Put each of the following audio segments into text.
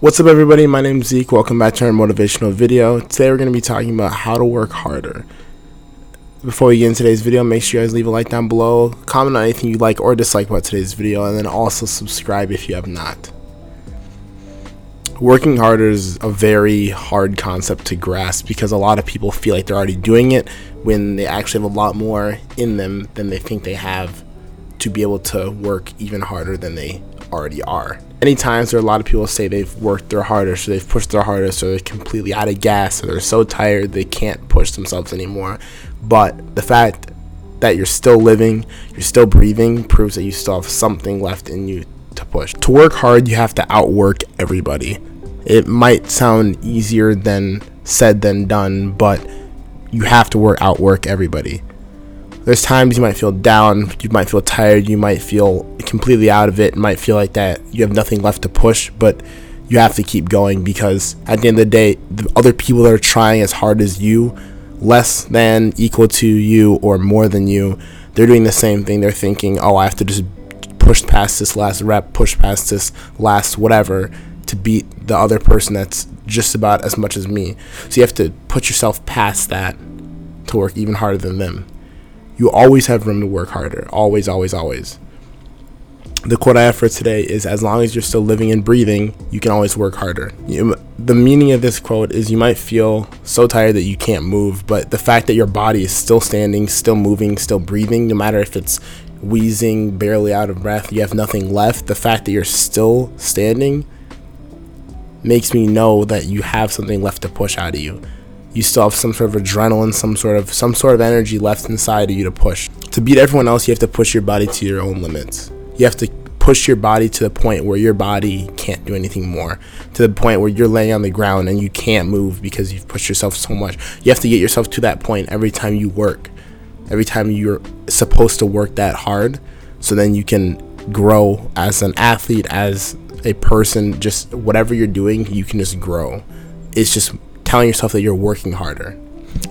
What's up, everybody? My name is Zeke. Welcome back to our motivational video. Today, we're going to be talking about how to work harder. Before we get into today's video, make sure you guys leave a like down below, comment on anything you like or dislike about today's video, and then also subscribe if you have not. Working harder is a very hard concept to grasp because a lot of people feel like they're already doing it when they actually have a lot more in them than they think they have to be able to work even harder than they already are. Many times there are a lot of people say they've worked their hardest or they've pushed their hardest or they're completely out of gas or they're so tired they can't push themselves anymore. But the fact that you're still living, you're still breathing, proves that you still have something left in you to push. To work hard, you have to outwork everybody. It might sound easier than said than done, but you have to work outwork everybody. There's times you might feel down, you might feel tired, you might feel completely out of it, might feel like that you have nothing left to push, but you have to keep going because at the end of the day, the other people that are trying as hard as you, less than, equal to you, or more than you, they're doing the same thing. They're thinking, oh, I have to just push past this last rep, push past this last whatever to beat the other person that's just about as much as me. So you have to put yourself past that to work even harder than them you always have room to work harder. Always, always, always. The quote I have for today is As long as you're still living and breathing, you can always work harder. You, the meaning of this quote is you might feel so tired that you can't move, but the fact that your body is still standing, still moving, still breathing, no matter if it's wheezing, barely out of breath, you have nothing left, the fact that you're still standing makes me know that you have something left to push out of you you still have some sort of adrenaline, some sort of some sort of energy left inside of you to push. To beat everyone else, you have to push your body to your own limits. You have to push your body to the point where your body can't do anything more. To the point where you're laying on the ground and you can't move because you've pushed yourself so much. You have to get yourself to that point every time you work. Every time you're supposed to work that hard so then you can grow as an athlete, as a person, just whatever you're doing, you can just grow. It's just telling yourself that you're working harder.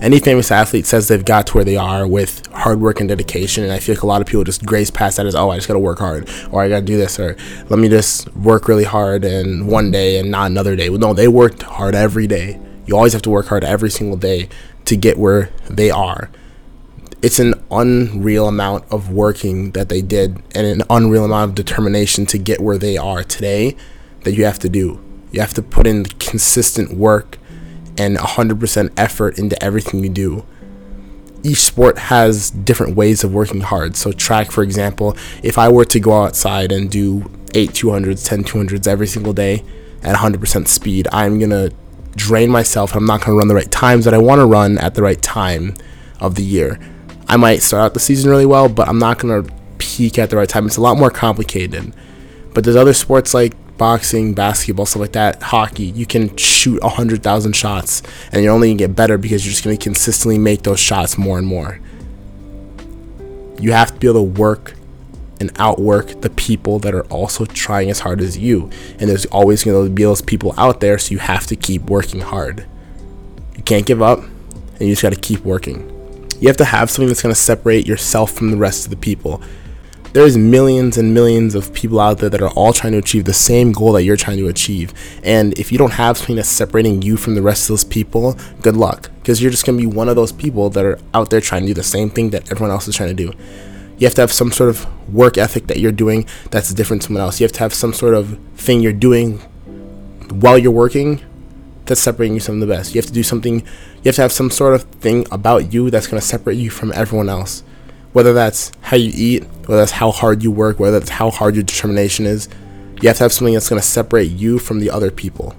Any famous athlete says they've got to where they are with hard work and dedication, and I feel like a lot of people just graze past that as, oh, I just gotta work hard, or I gotta do this, or let me just work really hard and one day and not another day. Well, no, they worked hard every day. You always have to work hard every single day to get where they are. It's an unreal amount of working that they did and an unreal amount of determination to get where they are today that you have to do. You have to put in consistent work and 100% effort into everything you do. Each sport has different ways of working hard. So, track, for example, if I were to go outside and do 8 200s, 10 200s every single day at 100% speed, I'm going to drain myself. And I'm not going to run the right times that I want to run at the right time of the year. I might start out the season really well, but I'm not going to peak at the right time. It's a lot more complicated. But there's other sports like boxing, basketball, stuff like that, hockey, you can shoot 100,000 shots and you're only going to get better because you're just going to consistently make those shots more and more. You have to be able to work and outwork the people that are also trying as hard as you. And there's always going to be those people out there, so you have to keep working hard. You can't give up, and you just got to keep working. You have to have something that's going to separate yourself from the rest of the people there's millions and millions of people out there that are all trying to achieve the same goal that you're trying to achieve. And if you don't have something that's separating you from the rest of those people, good luck. Because you're just going to be one of those people that are out there trying to do the same thing that everyone else is trying to do. You have to have some sort of work ethic that you're doing that's different from someone else. You have to have some sort of thing you're doing while you're working that's separating you from the best. You have to do something, you have to have some sort of thing about you that's going to separate you from everyone else whether that's how you eat, whether that's how hard you work, whether that's how hard your determination is, you have to have something that's going to separate you from the other people.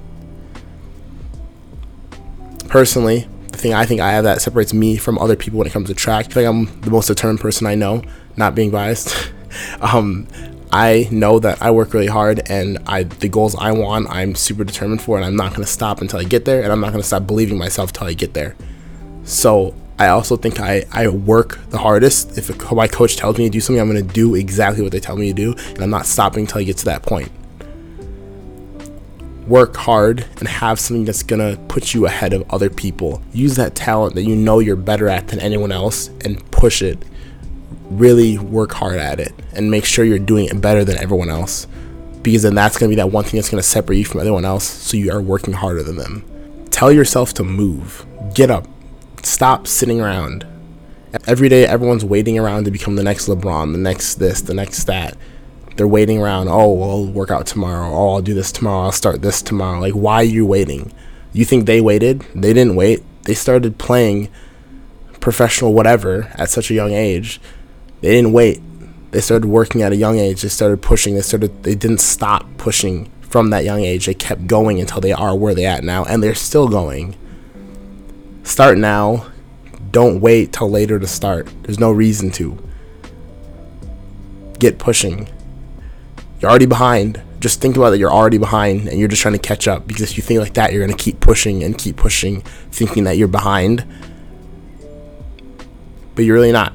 Personally, the thing I think I have that separates me from other people when it comes to track, I like I'm the most determined person I know, not being biased. um, I know that I work really hard and I the goals I want, I'm super determined for, and I'm not going to stop until I get there, and I'm not going to stop believing myself until I get there. So I also think I, I work the hardest. If a, my coach tells me to do something, I'm going to do exactly what they tell me to do, and I'm not stopping until I get to that point. Work hard and have something that's going to put you ahead of other people. Use that talent that you know you're better at than anyone else and push it. Really work hard at it and make sure you're doing it better than everyone else. because then that's going to be that one thing that's going to separate you from everyone else. So you are working harder than them. Tell yourself to move. Get up. Stop sitting around. Every day, everyone's waiting around to become the next LeBron, the next this, the next that. They're waiting around. Oh, I'll work out tomorrow. Oh, I'll do this tomorrow. I'll start this tomorrow. Like, why are you waiting? You think they waited? They didn't wait. They started playing professional whatever at such a young age. They didn't wait. They started working at a young age. They started pushing. They started. They didn't stop pushing from that young age. They kept going until they are where they at now, and they're still going. Start now. Don't wait till later to start. There's no reason to. Get pushing. You're already behind. Just think about that you're already behind and you're just trying to catch up because if you think like that, you're going to keep pushing and keep pushing, thinking that you're behind. But you're really not.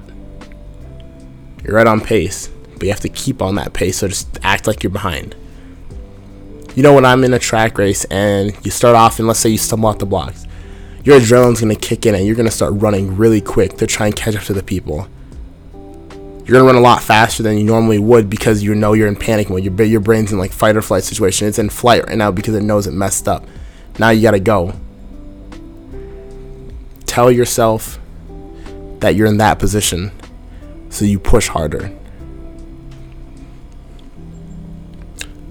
You're right on pace, but you have to keep on that pace, so just act like you're behind. You know, when I'm in a track race and you start off and let's say you stumble off the blocks, your adrenaline's gonna kick in and you're gonna start running really quick to try and catch up to the people. You're gonna run a lot faster than you normally would because you know you're in panic mode. Your your brain's in like fight or flight situation. It's in flight right now because it knows it messed up. Now you gotta go. Tell yourself that you're in that position, so you push harder.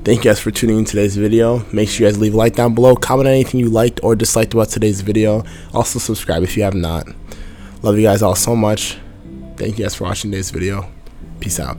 Thank you guys for tuning in today's video. Make sure you guys leave a like down below. Comment on anything you liked or disliked about today's video. Also subscribe if you have not. Love you guys all so much. Thank you guys for watching today's video. Peace out.